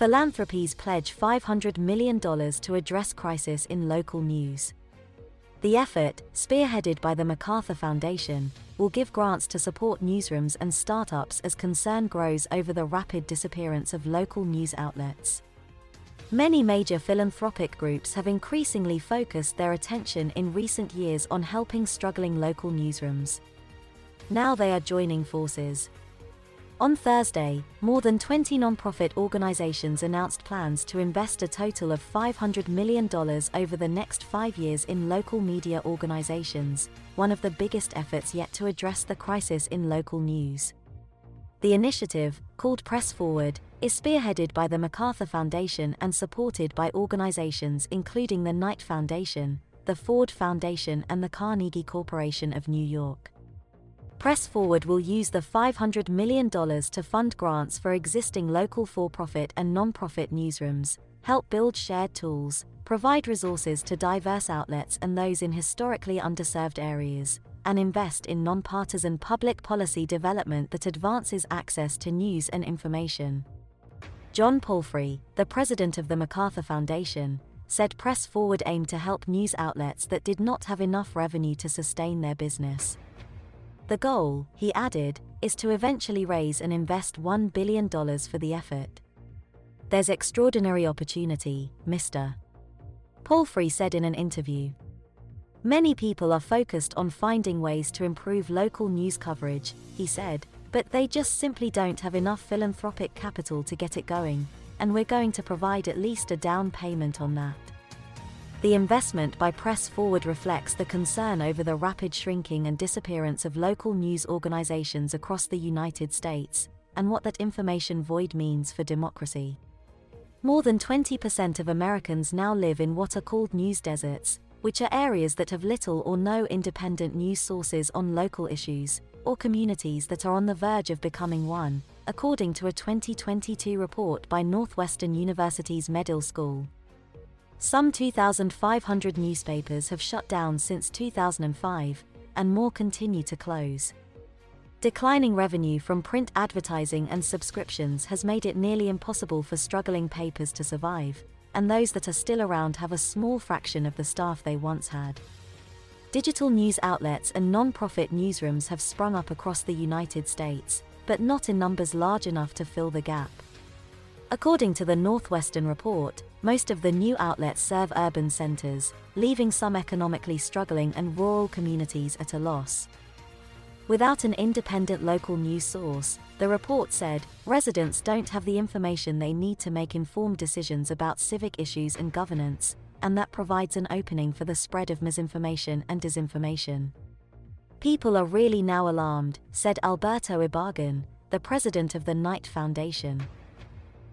Philanthropies pledge $500 million to address crisis in local news. The effort, spearheaded by the MacArthur Foundation, will give grants to support newsrooms and startups as concern grows over the rapid disappearance of local news outlets. Many major philanthropic groups have increasingly focused their attention in recent years on helping struggling local newsrooms. Now they are joining forces. On Thursday, more than 20 nonprofit organizations announced plans to invest a total of $500 million over the next five years in local media organizations, one of the biggest efforts yet to address the crisis in local news. The initiative, called Press Forward, is spearheaded by the MacArthur Foundation and supported by organizations including the Knight Foundation, the Ford Foundation, and the Carnegie Corporation of New York. Press Forward will use the $500 million to fund grants for existing local for profit and non profit newsrooms, help build shared tools, provide resources to diverse outlets and those in historically underserved areas, and invest in nonpartisan public policy development that advances access to news and information. John Palfrey, the president of the MacArthur Foundation, said Press Forward aimed to help news outlets that did not have enough revenue to sustain their business. The goal, he added, is to eventually raise and invest $1 billion for the effort. There's extraordinary opportunity, Mr. Palfrey said in an interview. Many people are focused on finding ways to improve local news coverage, he said, but they just simply don't have enough philanthropic capital to get it going, and we're going to provide at least a down payment on that. The investment by Press Forward reflects the concern over the rapid shrinking and disappearance of local news organizations across the United States, and what that information void means for democracy. More than 20% of Americans now live in what are called news deserts, which are areas that have little or no independent news sources on local issues, or communities that are on the verge of becoming one, according to a 2022 report by Northwestern University's Medill School. Some 2,500 newspapers have shut down since 2005, and more continue to close. Declining revenue from print advertising and subscriptions has made it nearly impossible for struggling papers to survive, and those that are still around have a small fraction of the staff they once had. Digital news outlets and non profit newsrooms have sprung up across the United States, but not in numbers large enough to fill the gap. According to the Northwestern report, most of the new outlets serve urban centers, leaving some economically struggling and rural communities at a loss. Without an independent local news source, the report said, residents don't have the information they need to make informed decisions about civic issues and governance, and that provides an opening for the spread of misinformation and disinformation. People are really now alarmed, said Alberto Ibarguen, the president of the Knight Foundation.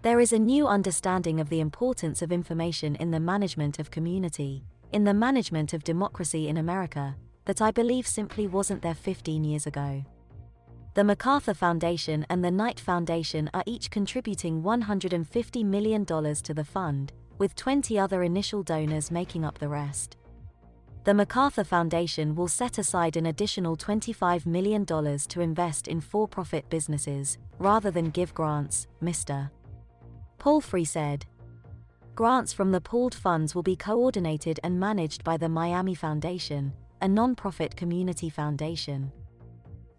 There is a new understanding of the importance of information in the management of community, in the management of democracy in America, that I believe simply wasn't there 15 years ago. The MacArthur Foundation and the Knight Foundation are each contributing $150 million to the fund, with 20 other initial donors making up the rest. The MacArthur Foundation will set aside an additional $25 million to invest in for profit businesses, rather than give grants, Mr. Palfrey said. Grants from the pooled funds will be coordinated and managed by the Miami Foundation, a nonprofit community foundation.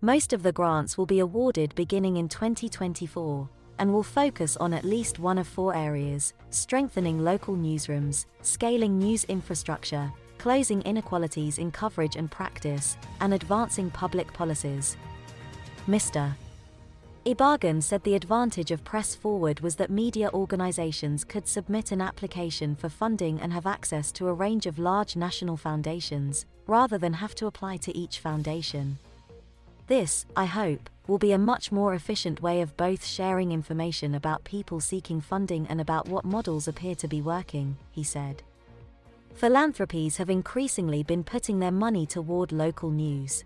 Most of the grants will be awarded beginning in 2024 and will focus on at least one of four areas strengthening local newsrooms, scaling news infrastructure, closing inequalities in coverage and practice, and advancing public policies. Mr. Ibarguen said the advantage of Press Forward was that media organizations could submit an application for funding and have access to a range of large national foundations, rather than have to apply to each foundation. This, I hope, will be a much more efficient way of both sharing information about people seeking funding and about what models appear to be working, he said. Philanthropies have increasingly been putting their money toward local news.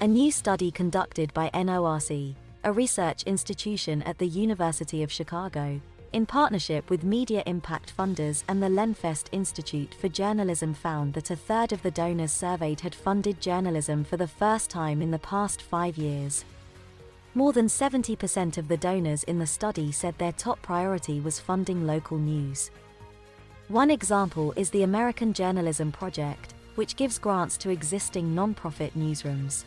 A new study conducted by NORC, a research institution at the University of Chicago, in partnership with media impact funders and the Lenfest Institute for Journalism found that a third of the donors surveyed had funded journalism for the first time in the past five years. More than 70% of the donors in the study said their top priority was funding local news. One example is the American Journalism Project, which gives grants to existing nonprofit newsrooms.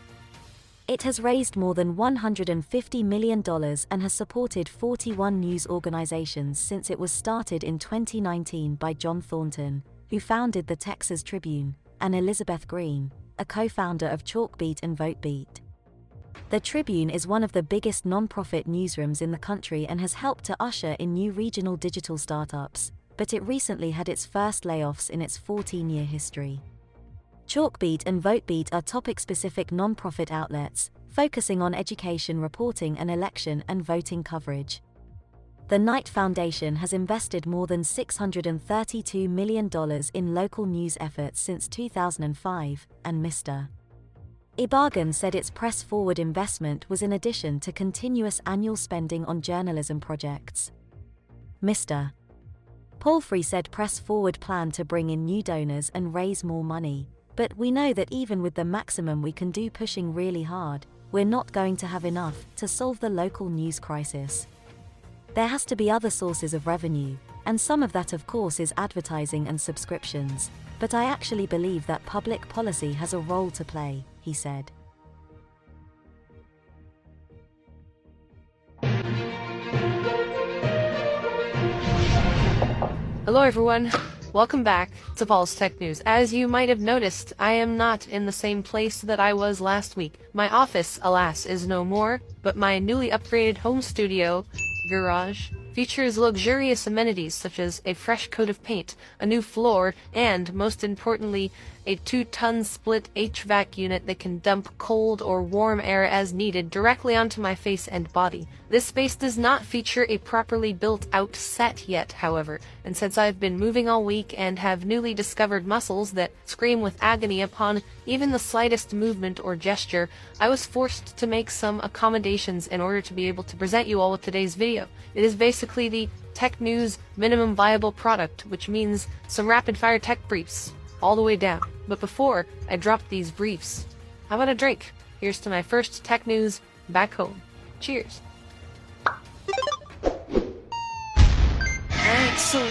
It has raised more than $150 million and has supported 41 news organizations since it was started in 2019 by John Thornton, who founded the Texas Tribune, and Elizabeth Green, a co founder of Chalkbeat and VoteBeat. The Tribune is one of the biggest nonprofit newsrooms in the country and has helped to usher in new regional digital startups, but it recently had its first layoffs in its 14 year history. Chalkbeat and VoteBeat are topic specific nonprofit outlets, focusing on education reporting and election and voting coverage. The Knight Foundation has invested more than $632 million in local news efforts since 2005, and Mr. Ibarguen said its press forward investment was in addition to continuous annual spending on journalism projects. Mr. Palfrey said Press Forward planned to bring in new donors and raise more money, but we know that even with the maximum we can do pushing really hard, we're not going to have enough to solve the local news crisis. There has to be other sources of revenue, and some of that, of course, is advertising and subscriptions, but I actually believe that public policy has a role to play, he said. Hello everyone, Welcome back to Paul's Tech News. As you might have noticed, I am not in the same place that I was last week. My office, alas, is no more, but my newly upgraded home studio, garage, features luxurious amenities such as a fresh coat of paint, a new floor, and, most importantly, a two-ton split HVAC unit that can dump cold or warm air as needed directly onto my face and body. This space does not feature a properly built-out set yet, however, and since I've been moving all week and have newly discovered muscles that scream with agony upon even the slightest movement or gesture, I was forced to make some accommodations in order to be able to present you all with today's video. It is basically the Tech News minimum viable product, which means some rapid-fire tech briefs all the way down. But before I drop these briefs, how about a drink? Here's to my first tech news back home. Cheers. Alright, so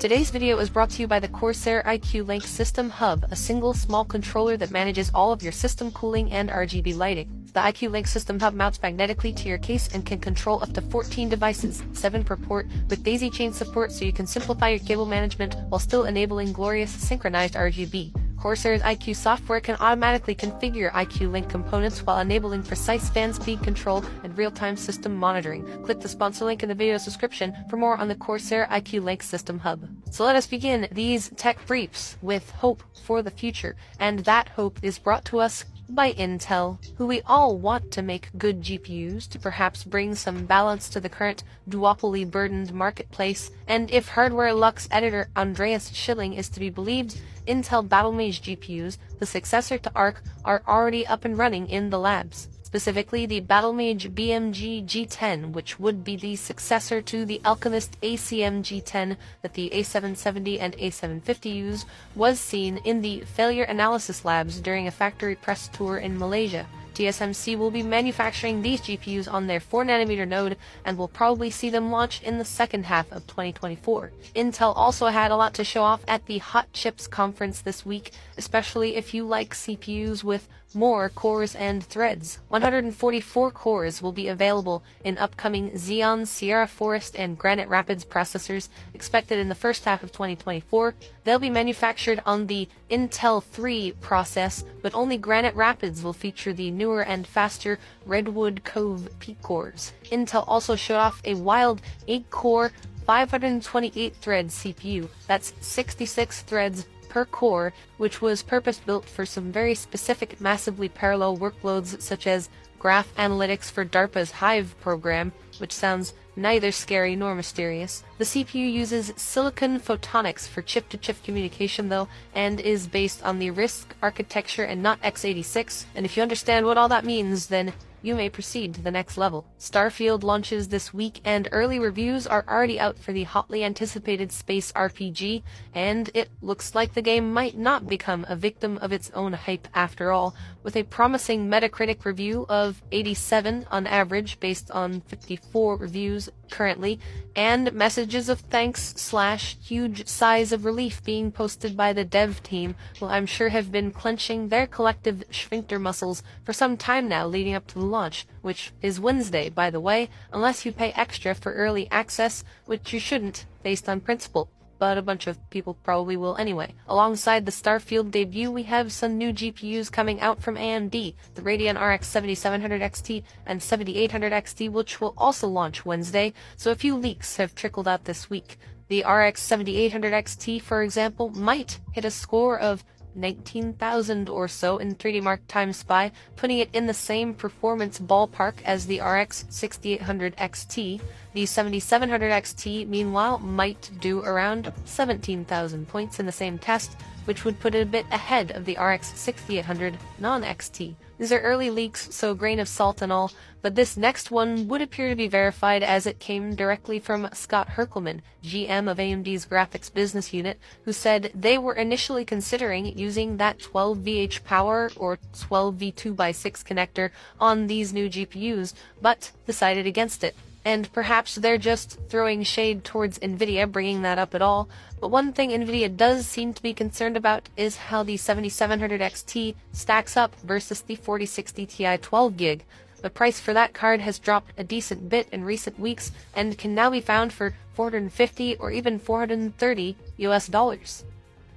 Today's video is brought to you by the Corsair IQ Link System Hub, a single small controller that manages all of your system cooling and RGB lighting. The IQ Link System Hub mounts magnetically to your case and can control up to 14 devices, 7 per port, with daisy chain support so you can simplify your cable management while still enabling glorious synchronized RGB. Corsair's IQ software can automatically configure IQ Link components while enabling precise fan speed control and real-time system monitoring. Click the sponsor link in the video's description for more on the Corsair IQ Link System Hub. So let us begin these tech briefs with hope for the future, and that hope is brought to us by Intel, who we all want to make good GPUs to perhaps bring some balance to the current duopoly burdened marketplace, and if Hardwareluxx editor Andreas Schilling is to be believed, Intel Battlemage GPUs, the successor to Arc, are already up and running in the labs specifically the Battlemage BMG G10, which would be the successor to the Alchemist ACM G10 that the A770 and A750 use, was seen in the failure analysis labs during a factory press tour in Malaysia. TSMC will be manufacturing these GPUs on their 4nm node and will probably see them launch in the second half of 2024. Intel also had a lot to show off at the Hot Chips conference this week, especially if you like CPUs with more cores and threads. 144 cores will be available in upcoming Xeon, Sierra Forest, and Granite Rapids processors expected in the first half of 2024. They'll be manufactured on the Intel 3 process, but only Granite Rapids will feature the newer and faster Redwood Cove P cores. Intel also showed off a wild 8 core 528 thread CPU. That's 66 threads per core, which was purpose built for some very specific massively parallel workloads such as graph analytics for DARPA's Hive program, which sounds neither scary nor mysterious. The CPU uses silicon photonics for chip to chip communication, though, and is based on the RISC architecture and not x86. And if you understand what all that means, then you may proceed to the next level. Starfield launches this week, and early reviews are already out for the hotly anticipated space RPG, and it looks like the game might not become a victim of its own hype after all, with a promising Metacritic review of 87 on average based on 54 reviews currently, and messages of thanks slash huge sighs of relief being posted by the dev team, who I'm sure have been clenching their collective sphincter muscles for some time now leading up to the launch, which is Wednesday, by the way, unless you pay extra for early access, which you shouldn't, based on principle but a bunch of people probably will anyway. Alongside the Starfield debut, we have some new GPUs coming out from AMD, the Radeon RX 7700 XT and 7800 XT, which will also launch Wednesday, so a few leaks have trickled out this week. The RX 7800 XT, for example, might hit a score of 19,000 or so in 3D Mark Time Spy, putting it in the same performance ballpark as the RX 6800 XT. The 7700 XT, meanwhile, might do around 17,000 points in the same test, which would put it a bit ahead of the RX 6800 non-XT. These are early leaks, so grain of salt and all, but this next one would appear to be verified as it came directly from Scott Herkelman, GM of AMD's graphics business unit, who said they were initially considering using that 12 VH power or 12 V2x6 connector on these new GPUs, but decided against it and perhaps they're just throwing shade towards Nvidia bringing that up at all. But one thing Nvidia does seem to be concerned about is how the 7700 XT stacks up versus the 4060 Ti 12 gig. The price for that card has dropped a decent bit in recent weeks and can now be found for 450 or even 430 US dollars.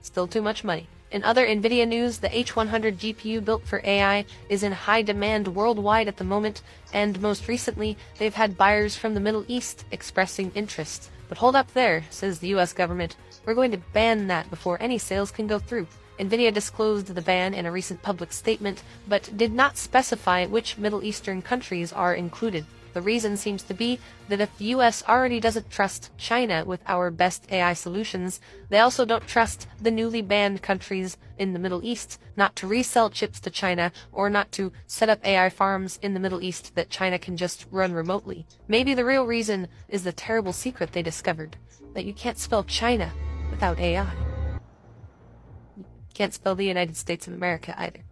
Still too much money. In other NVIDIA news, the H100 GPU built for AI is in high demand worldwide at the moment, and most recently, they've had buyers from the Middle East expressing interest. But hold up there, says the US government. We're going to ban that before any sales can go through. NVIDIA disclosed the ban in a recent public statement, but did not specify which Middle Eastern countries are included. The reason seems to be that if the US already doesn't trust China with our best AI solutions, they also don't trust the newly banned countries in the Middle East not to resell chips to China or not to set up AI farms in the Middle East that China can just run remotely. Maybe the real reason is the terrible secret they discovered that you can't spell China without AI. You can't spell the United States of America either.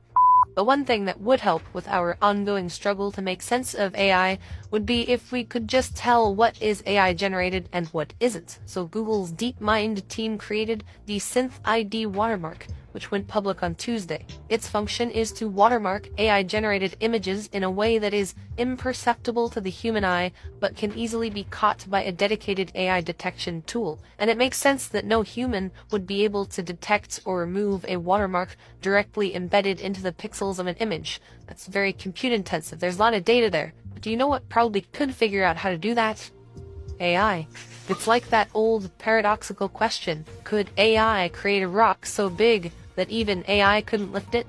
But one thing that would help with our ongoing struggle to make sense of AI would be if we could just tell what is AI generated and what isn't. So Google's DeepMind team created the SynthID watermark, which went public on Tuesday. Its function is to watermark AI generated images in a way that is imperceptible to the human eye but can easily be caught by a dedicated AI detection tool. And it makes sense that no human would be able to detect or remove a watermark directly embedded into the pixels of an image. That's very compute intensive. There's a lot of data there. But do you know what probably could figure out how to do that? AI. It's like that old paradoxical question could AI create a rock so big that even AI couldn't lift it?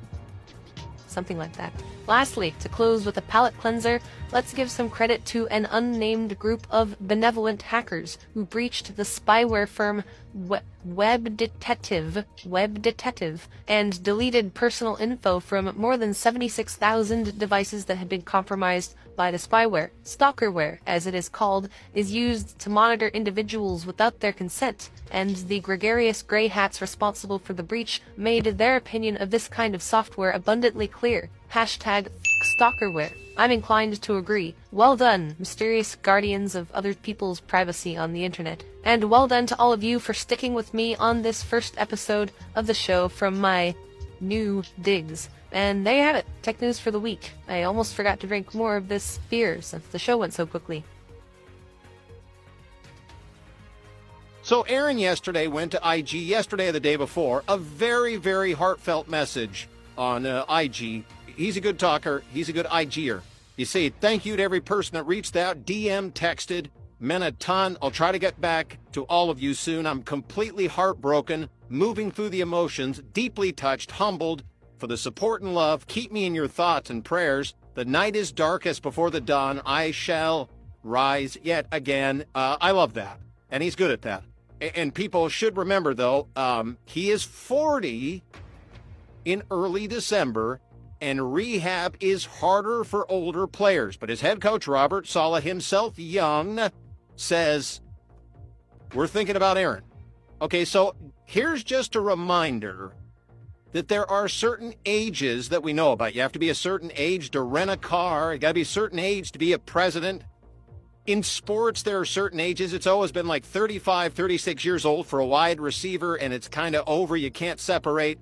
Something like that. Lastly, to close with a palate cleanser, let's give some credit to an unnamed group of benevolent hackers who breached the spyware firm Web Detective, Web Detective, and deleted personal info from more than 76,000 devices that had been compromised by the spyware. Stalkerware, as it is called, is used to monitor individuals without their consent, and the gregarious grey hats responsible for the breach made their opinion of this kind of software abundantly clear. Hashtag stalkerware. I'm inclined to agree. Well done, mysterious guardians of other people's privacy on the internet. And well done to all of you for sticking with me on this first episode of the show from my new digs. And there you have it, tech news for the week. I almost forgot to drink more of this beer since the show went so quickly. So Aaron yesterday went to IG yesterday or the day before, a very, very heartfelt message on uh, IG he's a good talker. He's a good IGer. You see, thank you to every person that reached out, DM, texted, meant a ton. I'll try to get back to all of you soon. I'm completely heartbroken, moving through the emotions, deeply touched, humbled for the support and love. Keep me in your thoughts and prayers. The night is darkest before the dawn. I shall rise yet again. Uh, I love that. And he's good at that. And people should remember, though, um, he is 40 in early December and rehab is harder for older players. But his head coach, Robert Saleh, himself young, says, We're thinking about Aaron. Okay, so here's just a reminder that there are certain ages that we know about. You have to be a certain age to rent a car, you got to be a certain age to be a president. In sports, there are certain ages. It's always been like 35, 36 years old for a wide receiver, and it's kind of over. You can't separate.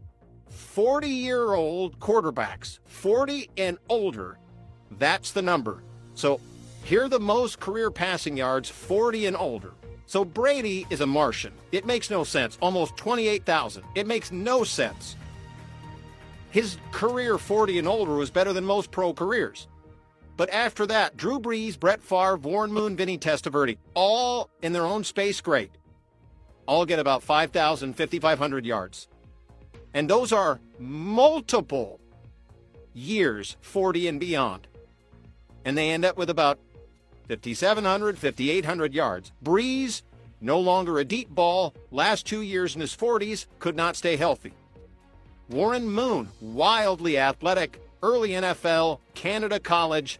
40 year old quarterbacks, 40 and older, that's the number. So here are the most career passing yards 40 and older. So Brady is a Martian. It makes no sense. Almost 28,000. It makes no sense. His career 40 and older was better than most pro careers. But after that, Drew Brees, Brett Favre, Warren Moon, Vinny Testaverde, all in their own space great, all get about 5,000, 5,500 yards. And those are multiple years, 40 and beyond. And they end up with about 5,700, 5,800 yards. Brees, no longer a deep ball, last two years in his 40s, could not stay healthy. Warren Moon, wildly athletic, early NFL, Canada college.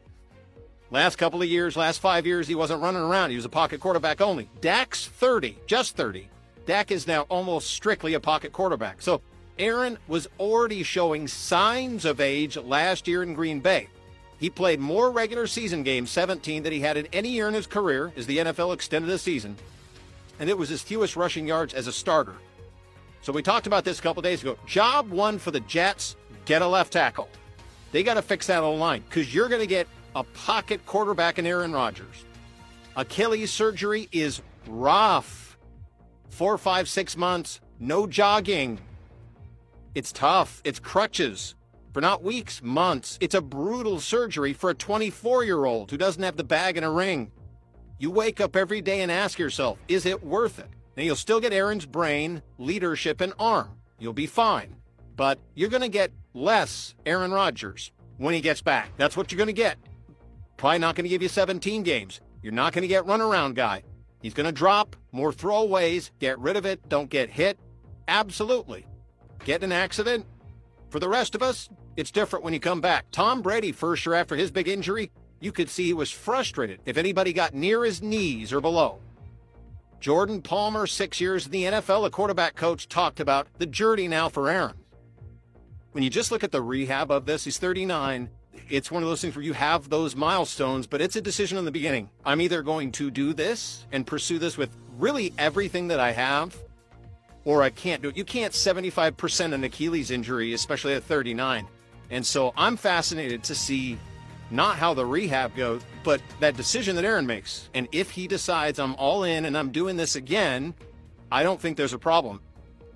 Last couple of years, last five years, he wasn't running around. He was a pocket quarterback only. Dak's 30, just 30. Dak is now almost strictly a pocket quarterback. So Aaron was already showing signs of age last year in Green Bay. He played more regular season games, 17, than he had in any year in his career as the NFL extended the season. And it was his fewest rushing yards as a starter. So we talked about this a couple days ago. Job one for the Jets get a left tackle. They got to fix that on line because you're going to get a pocket quarterback in Aaron Rodgers. Achilles surgery is rough. Four, five, six months, no jogging. It's tough. It's crutches for not weeks, months. It's a brutal surgery for a 24 year old who doesn't have the bag and a ring. You wake up every day and ask yourself, is it worth it? Now, you'll still get Aaron's brain, leadership, and arm. You'll be fine. But you're going to get less Aaron Rodgers when he gets back. That's what you're going to get. Probably not going to give you 17 games. You're not going to get runaround guy. He's going to drop more throwaways. Get rid of it. Don't get hit. Absolutely. Get an accident. For the rest of us, it's different when you come back. Tom Brady, first year after his big injury, you could see he was frustrated if anybody got near his knees or below. Jordan Palmer, six years in the NFL, a quarterback coach, talked about the journey now for Aaron. When you just look at the rehab of this, he's 39. It's one of those things where you have those milestones, but it's a decision in the beginning. I'm either going to do this and pursue this with really everything that I have, or I can't do it. You can't 75% an Achilles injury, especially at 39. And so I'm fascinated to see not how the rehab goes, but that decision that Aaron makes. And if he decides I'm all in and I'm doing this again, I don't think there's a problem.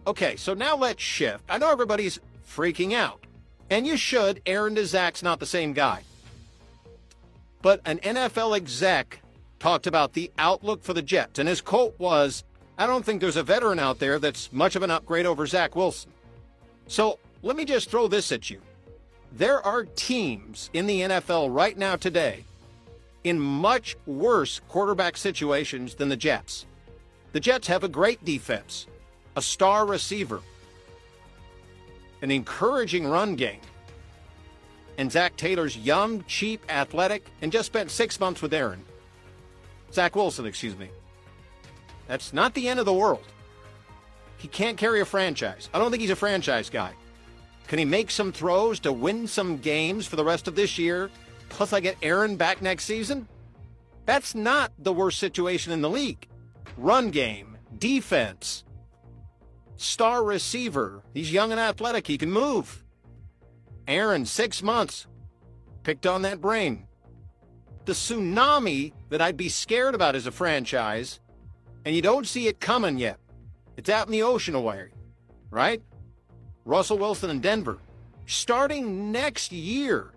Okay, so now let's shift. I know everybody's freaking out. And you should. Aaron to Zach's not the same guy. But an NFL exec talked about the outlook for the Jets. And his quote was I don't think there's a veteran out there that's much of an upgrade over Zach Wilson. So let me just throw this at you. There are teams in the NFL right now today in much worse quarterback situations than the Jets. The Jets have a great defense, a star receiver, an encouraging run game. And Zach Taylor's young, cheap, athletic, and just spent six months with Aaron. Zach Wilson, excuse me. That's not the end of the world. He can't carry a franchise. I don't think he's a franchise guy. Can he make some throws to win some games for the rest of this year? Plus, I get Aaron back next season? That's not the worst situation in the league. Run game, defense, star receiver. He's young and athletic. He can move. Aaron, six months, picked on that brain. The tsunami that I'd be scared about as a franchise, and you don't see it coming yet. It's out in the ocean away, right? Russell Wilson in Denver. Starting next year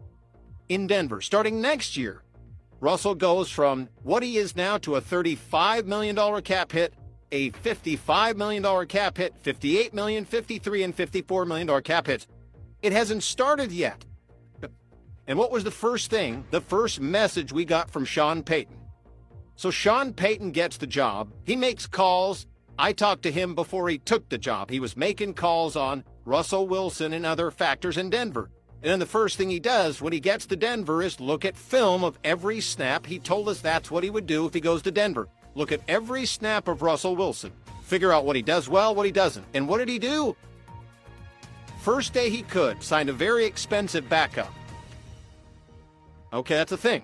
in Denver, starting next year, Russell goes from what he is now to a $35 million cap hit, a $55 million cap hit, $58 million, $53 and $54 million cap hits. It hasn't started yet. And what was the first thing, the first message we got from Sean Payton? So Sean Payton gets the job. He makes calls. I talked to him before he took the job. He was making calls on Russell Wilson and other factors in Denver. And then the first thing he does when he gets to Denver is look at film of every snap. He told us that's what he would do if he goes to Denver. Look at every snap of Russell Wilson. Figure out what he does well, what he doesn't. And what did he do? First day he could, signed a very expensive backup. Okay, that's a thing.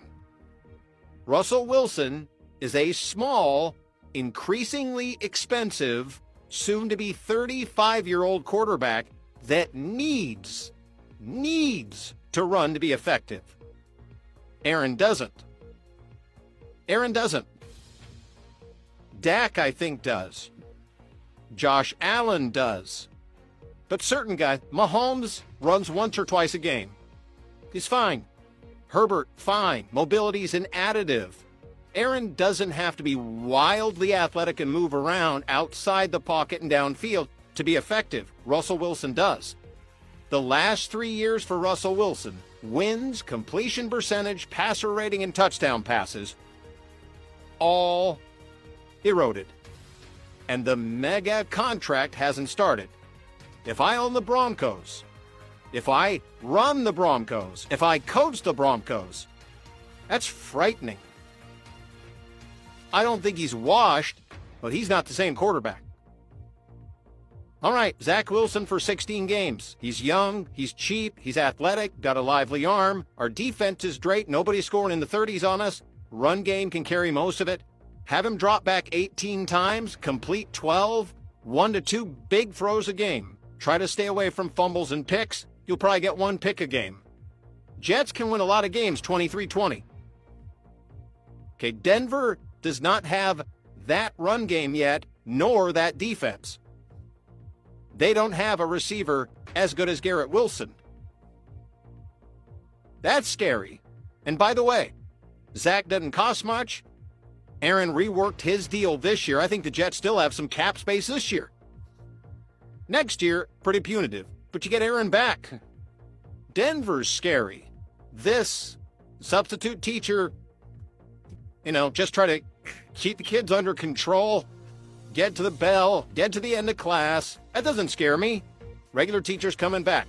Russell Wilson is a small, increasingly expensive, soon to be 35 year old quarterback that needs, needs to run to be effective. Aaron doesn't. Aaron doesn't. Dak, I think, does. Josh Allen does. But certain guys, Mahomes runs once or twice a game. He's fine. Herbert, fine. Mobility's an additive. Aaron doesn't have to be wildly athletic and move around outside the pocket and downfield to be effective. Russell Wilson does. The last three years for Russell Wilson wins, completion percentage, passer rating, and touchdown passes all eroded. And the mega contract hasn't started. If I own the Broncos, if I run the Broncos, if I coach the Broncos, that's frightening. I don't think he's washed, but he's not the same quarterback. All right, Zach Wilson for 16 games. He's young, he's cheap, he's athletic, got a lively arm. Our defense is great. Nobody's scoring in the 30s on us. Run game can carry most of it. Have him drop back 18 times, complete 12, one to two big throws a game. Try to stay away from fumbles and picks. You'll probably get one pick a game. Jets can win a lot of games 23 20. Okay, Denver does not have that run game yet, nor that defense. They don't have a receiver as good as Garrett Wilson. That's scary. And by the way, Zach doesn't cost much. Aaron reworked his deal this year. I think the Jets still have some cap space this year. Next year, pretty punitive, but you get Aaron back. Denver's scary. This substitute teacher, you know, just try to keep the kids under control, get to the bell, get to the end of class. That doesn't scare me. Regular teachers coming back.